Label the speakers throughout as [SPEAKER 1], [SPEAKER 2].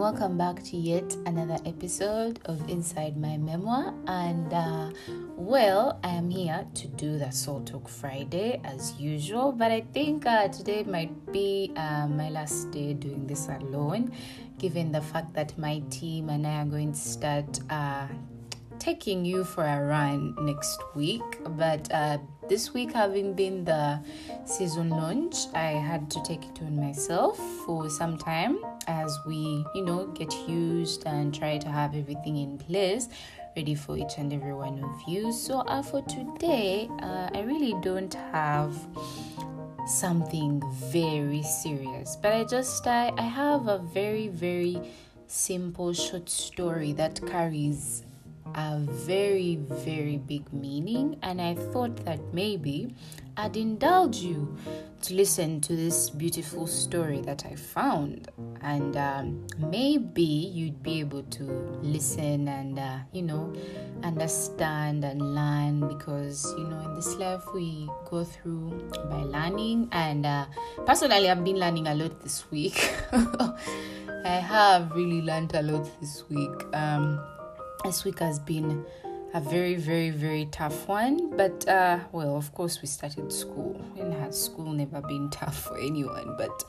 [SPEAKER 1] welcome back to yet another episode of Inside My Memoir. And uh, well, I am here to do the Soul Talk Friday as usual, but I think uh, today might be uh, my last day doing this alone, given the fact that my team and I are going to start uh, taking you for a run next week. But uh, this week, having been the season launch, I had to take it on myself for some time as we, you know, get used and try to have everything in place ready for each and every one of you. So, uh, for today, uh, I really don't have something very serious, but I just I, I have a very very simple short story that carries a very, very big meaning, and I thought that maybe I'd indulge you to listen to this beautiful story that I found, and um, maybe you'd be able to listen and, uh, you know, understand and learn because, you know, in this life we go through by learning, and uh, personally, I've been learning a lot this week. I have really learned a lot this week. Um, this week has been a very, very, very tough one. But, uh, well, of course, we started school. When has school never been tough for anyone? But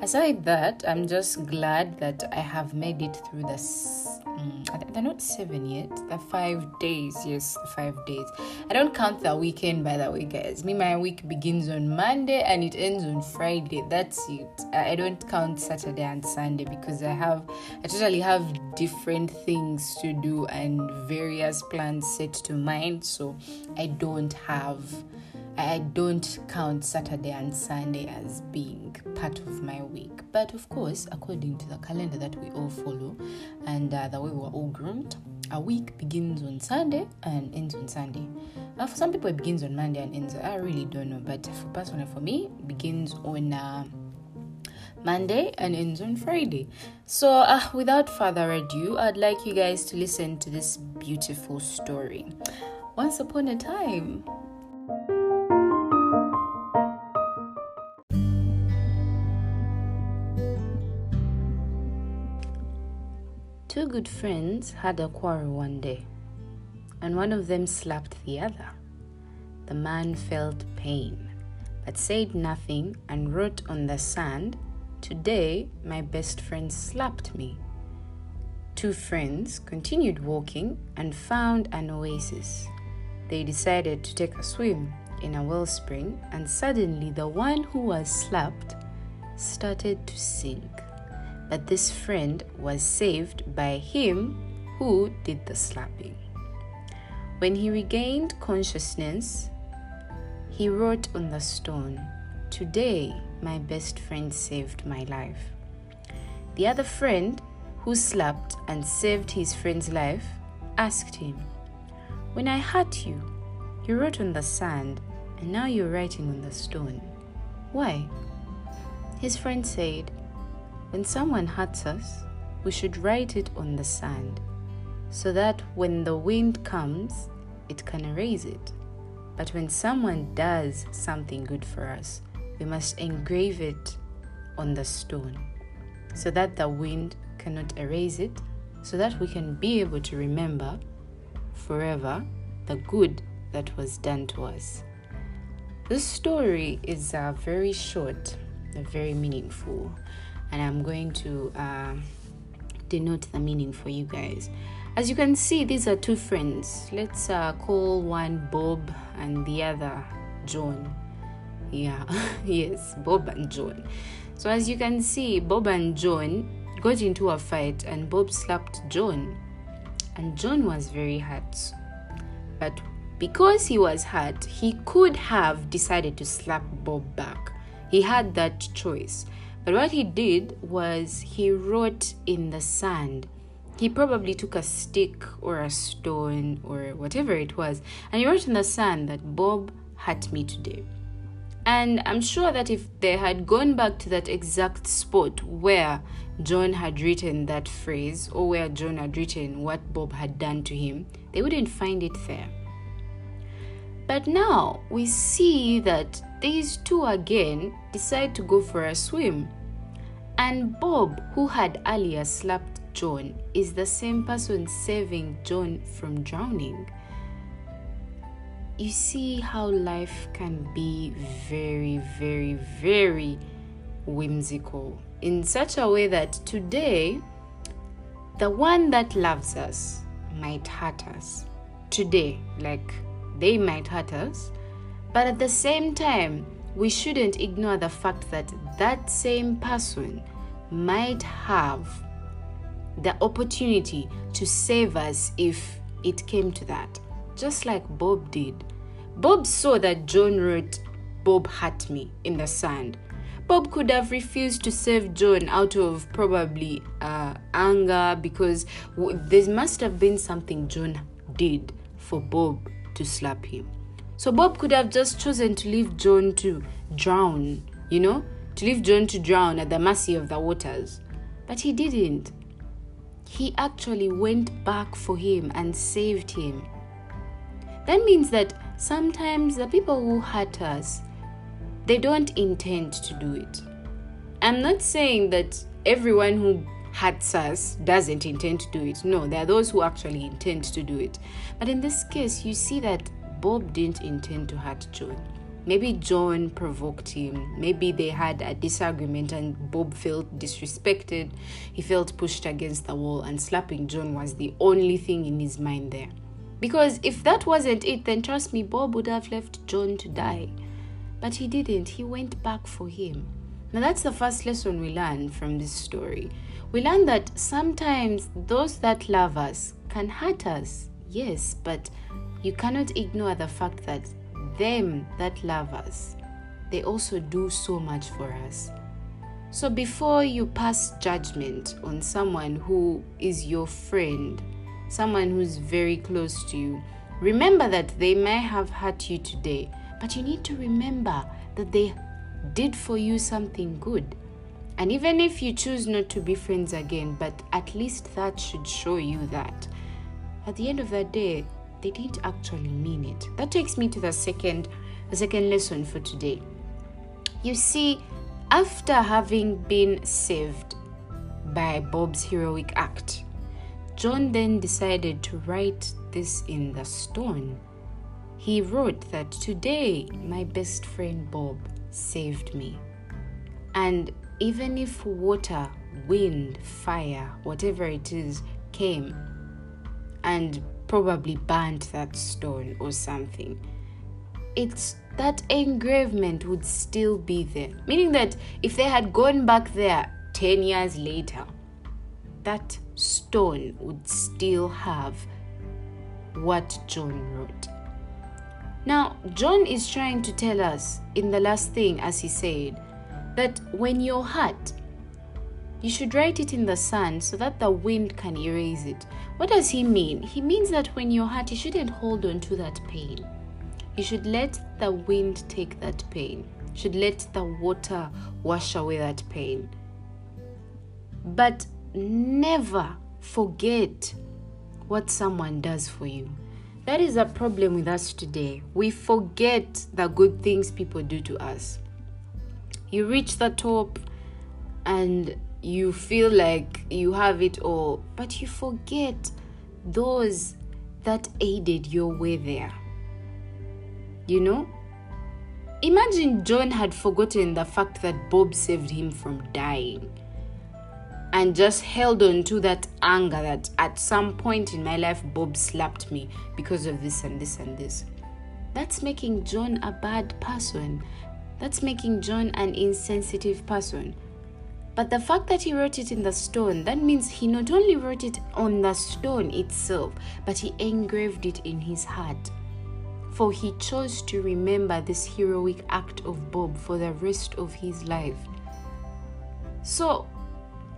[SPEAKER 1] aside that, I'm just glad that I have made it through this. Um, they're not seven yet. They're five days. Yes, five days. I don't count the weekend, by the way, guys. Me, my week begins on Monday and it ends on Friday. That's it. I don't count Saturday and Sunday because I have, I totally have different things to do and various plans set to mind. So I don't have I don't count Saturday and Sunday as being part of my week. But of course, according to the calendar that we all follow and uh, the way we're all groomed, a week begins on Sunday and ends on Sunday. Uh, for some people, it begins on Monday and ends. I really don't know, but for personally, for me, it begins on. Uh, Monday and ends on Friday. So, uh, without further ado, I'd like you guys to listen to this beautiful story. Once upon a time, Two good friends had a quarrel one day, and one of them slapped the other. The man felt pain, but said nothing and wrote on the sand, Today my best friend slapped me. Two friends continued walking and found an oasis. They decided to take a swim in a wellspring, and suddenly the one who was slapped started to sink that this friend was saved by him who did the slapping. When he regained consciousness, he wrote on the stone, Today my best friend saved my life. The other friend, who slapped and saved his friend's life, asked him, When I hurt you, you wrote on the sand, and now you're writing on the stone. Why? His friend said, when someone hurts us, we should write it on the sand so that when the wind comes, it can erase it. But when someone does something good for us, we must engrave it on the stone so that the wind cannot erase it, so that we can be able to remember forever the good that was done to us. This story is uh, very short, very meaningful and I'm going to uh, denote the meaning for you guys. As you can see, these are two friends. Let's uh, call one Bob and the other John. Yeah, yes, Bob and John. So, as you can see, Bob and John got into a fight, and Bob slapped John. And John was very hurt. But because he was hurt, he could have decided to slap Bob back. He had that choice. But what he did was he wrote in the sand. He probably took a stick or a stone or whatever it was, and he wrote in the sand that Bob hurt me today. And I'm sure that if they had gone back to that exact spot where John had written that phrase or where John had written what Bob had done to him, they wouldn't find it there. But now we see that these two again decide to go for a swim. And Bob, who had earlier slapped John, is the same person saving John from drowning. You see how life can be very, very, very whimsical in such a way that today, the one that loves us might hurt us. Today, like they might hurt us, but at the same time, we shouldn't ignore the fact that that same person might have the opportunity to save us if it came to that, just like Bob did. Bob saw that John wrote, Bob hurt me in the sand. Bob could have refused to save John out of probably uh, anger because w- there must have been something John did for Bob to slap him. So Bob could have just chosen to leave John to drown, you know, to leave John to drown at the mercy of the waters. But he didn't. He actually went back for him and saved him. That means that sometimes the people who hurt us, they don't intend to do it. I'm not saying that everyone who hurts us doesn't intend to do it. No, there are those who actually intend to do it. But in this case, you see that Bob didn't intend to hurt John. Maybe John provoked him. Maybe they had a disagreement and Bob felt disrespected. He felt pushed against the wall, and slapping John was the only thing in his mind there. Because if that wasn't it, then trust me, Bob would have left John to die. But he didn't. He went back for him. Now, that's the first lesson we learn from this story. We learn that sometimes those that love us can hurt us, yes, but you cannot ignore the fact that them that love us, they also do so much for us. So before you pass judgment on someone who is your friend, someone who's very close to you, remember that they may have hurt you today, but you need to remember that they did for you something good. And even if you choose not to be friends again, but at least that should show you that at the end of the day, they didn't actually mean it. That takes me to the second the second lesson for today. You see, after having been saved by Bob's heroic act, John then decided to write this in the stone. He wrote that today my best friend Bob saved me. And even if water, wind, fire, whatever it is, came and probably burnt that stone or something, it's that engravement would still be there. Meaning that if they had gone back there 10 years later, that stone would still have what John wrote. Now, John is trying to tell us in the last thing, as he said, that when you're hurt, you should write it in the sand so that the wind can erase it. What does he mean? He means that when you're hurt, you shouldn't hold on to that pain. You should let the wind take that pain. You should let the water wash away that pain. But never forget what someone does for you. That is a problem with us today. We forget the good things people do to us. You reach the top and you feel like you have it all, but you forget those that aided your way there. You know? Imagine John had forgotten the fact that Bob saved him from dying and just held on to that anger that at some point in my life Bob slapped me because of this and this and this. That's making John a bad person. That's making John an insensitive person. But the fact that he wrote it in the stone, that means he not only wrote it on the stone itself, but he engraved it in his heart. For he chose to remember this heroic act of Bob for the rest of his life. So,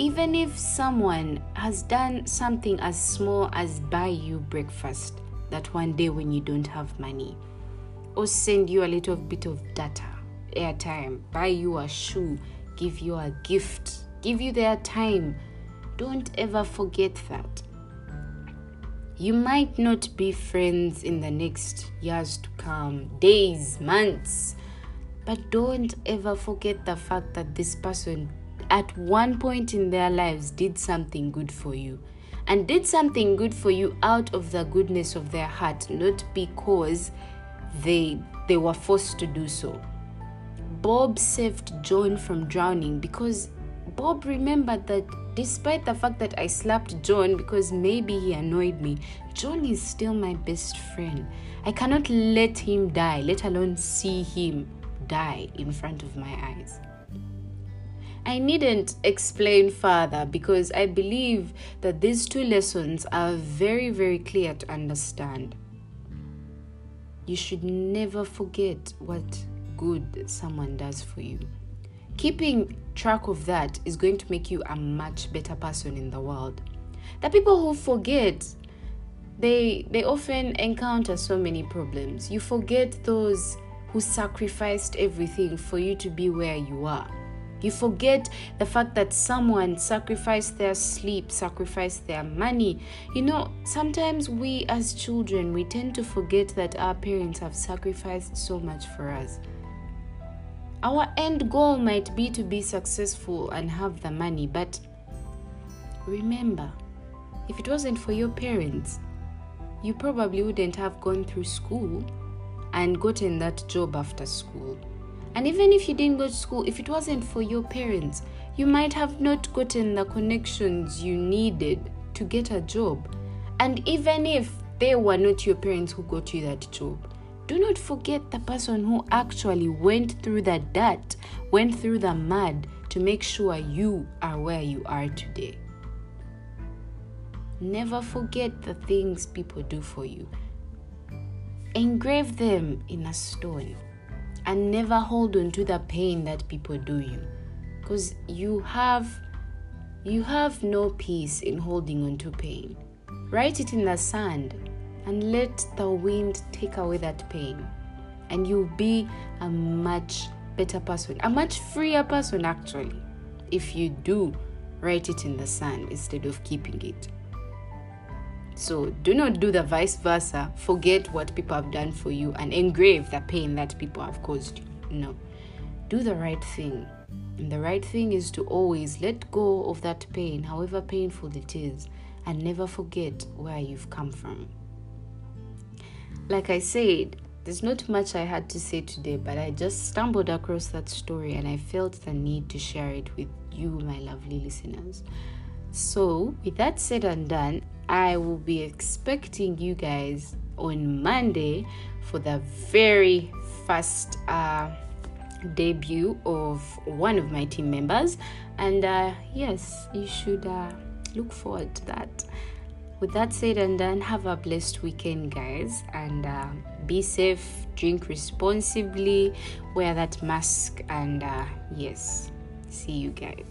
[SPEAKER 1] even if someone has done something as small as buy you breakfast that one day when you don't have money, or send you a little bit of data, airtime, buy you a shoe, give you a gift, give you their time, don't ever forget that. You might not be friends in the next years to come, days, months, but don't ever forget the fact that this person at one point in their lives did something good for you and did something good for you out of the goodness of their heart, not because they they were forced to do so. Bob saved John from drowning because Bob remembered that despite the fact that I slapped John because maybe he annoyed me, John is still my best friend. I cannot let him die, let alone see him die in front of my eyes. I needn't explain further because I believe that these two lessons are very, very clear to understand. You should never forget what good someone does for you. Keeping track of that is going to make you a much better person in the world. The people who forget they they often encounter so many problems. You forget those who sacrificed everything for you to be where you are. You forget the fact that someone sacrificed their sleep, sacrificed their money. You know, sometimes we as children, we tend to forget that our parents have sacrificed so much for us. Our end goal might be to be successful and have the money, but remember, if it wasn't for your parents, you probably wouldn't have gone through school and gotten that job after school. And even if you didn't go to school, if it wasn't for your parents, you might have not gotten the connections you needed to get a job. And even if they were not your parents who got you that job, do not forget the person who actually went through the dirt, went through the mud to make sure you are where you are today. Never forget the things people do for you. Engrave them in a stone and never hold on to the pain that people do you because you have you have no peace in holding on to pain. Write it in the sand and let the wind take away that pain. And you'll be a much better person, a much freer person, actually, if you do write it in the sand instead of keeping it. So do not do the vice versa. Forget what people have done for you and engrave the pain that people have caused you. No. Do the right thing. And the right thing is to always let go of that pain, however painful it is, and never forget where you've come from. Like I said, there's not much I had to say today, but I just stumbled across that story and I felt the need to share it with you, my lovely listeners. So, with that said and done, I will be expecting you guys on Monday for the very first uh, debut of one of my team members. And uh, yes, you should uh, look forward to that with that said and done, have a blessed weekend, guys, and uh, be safe, drink responsibly, wear that mask, and uh, yes, see you guys.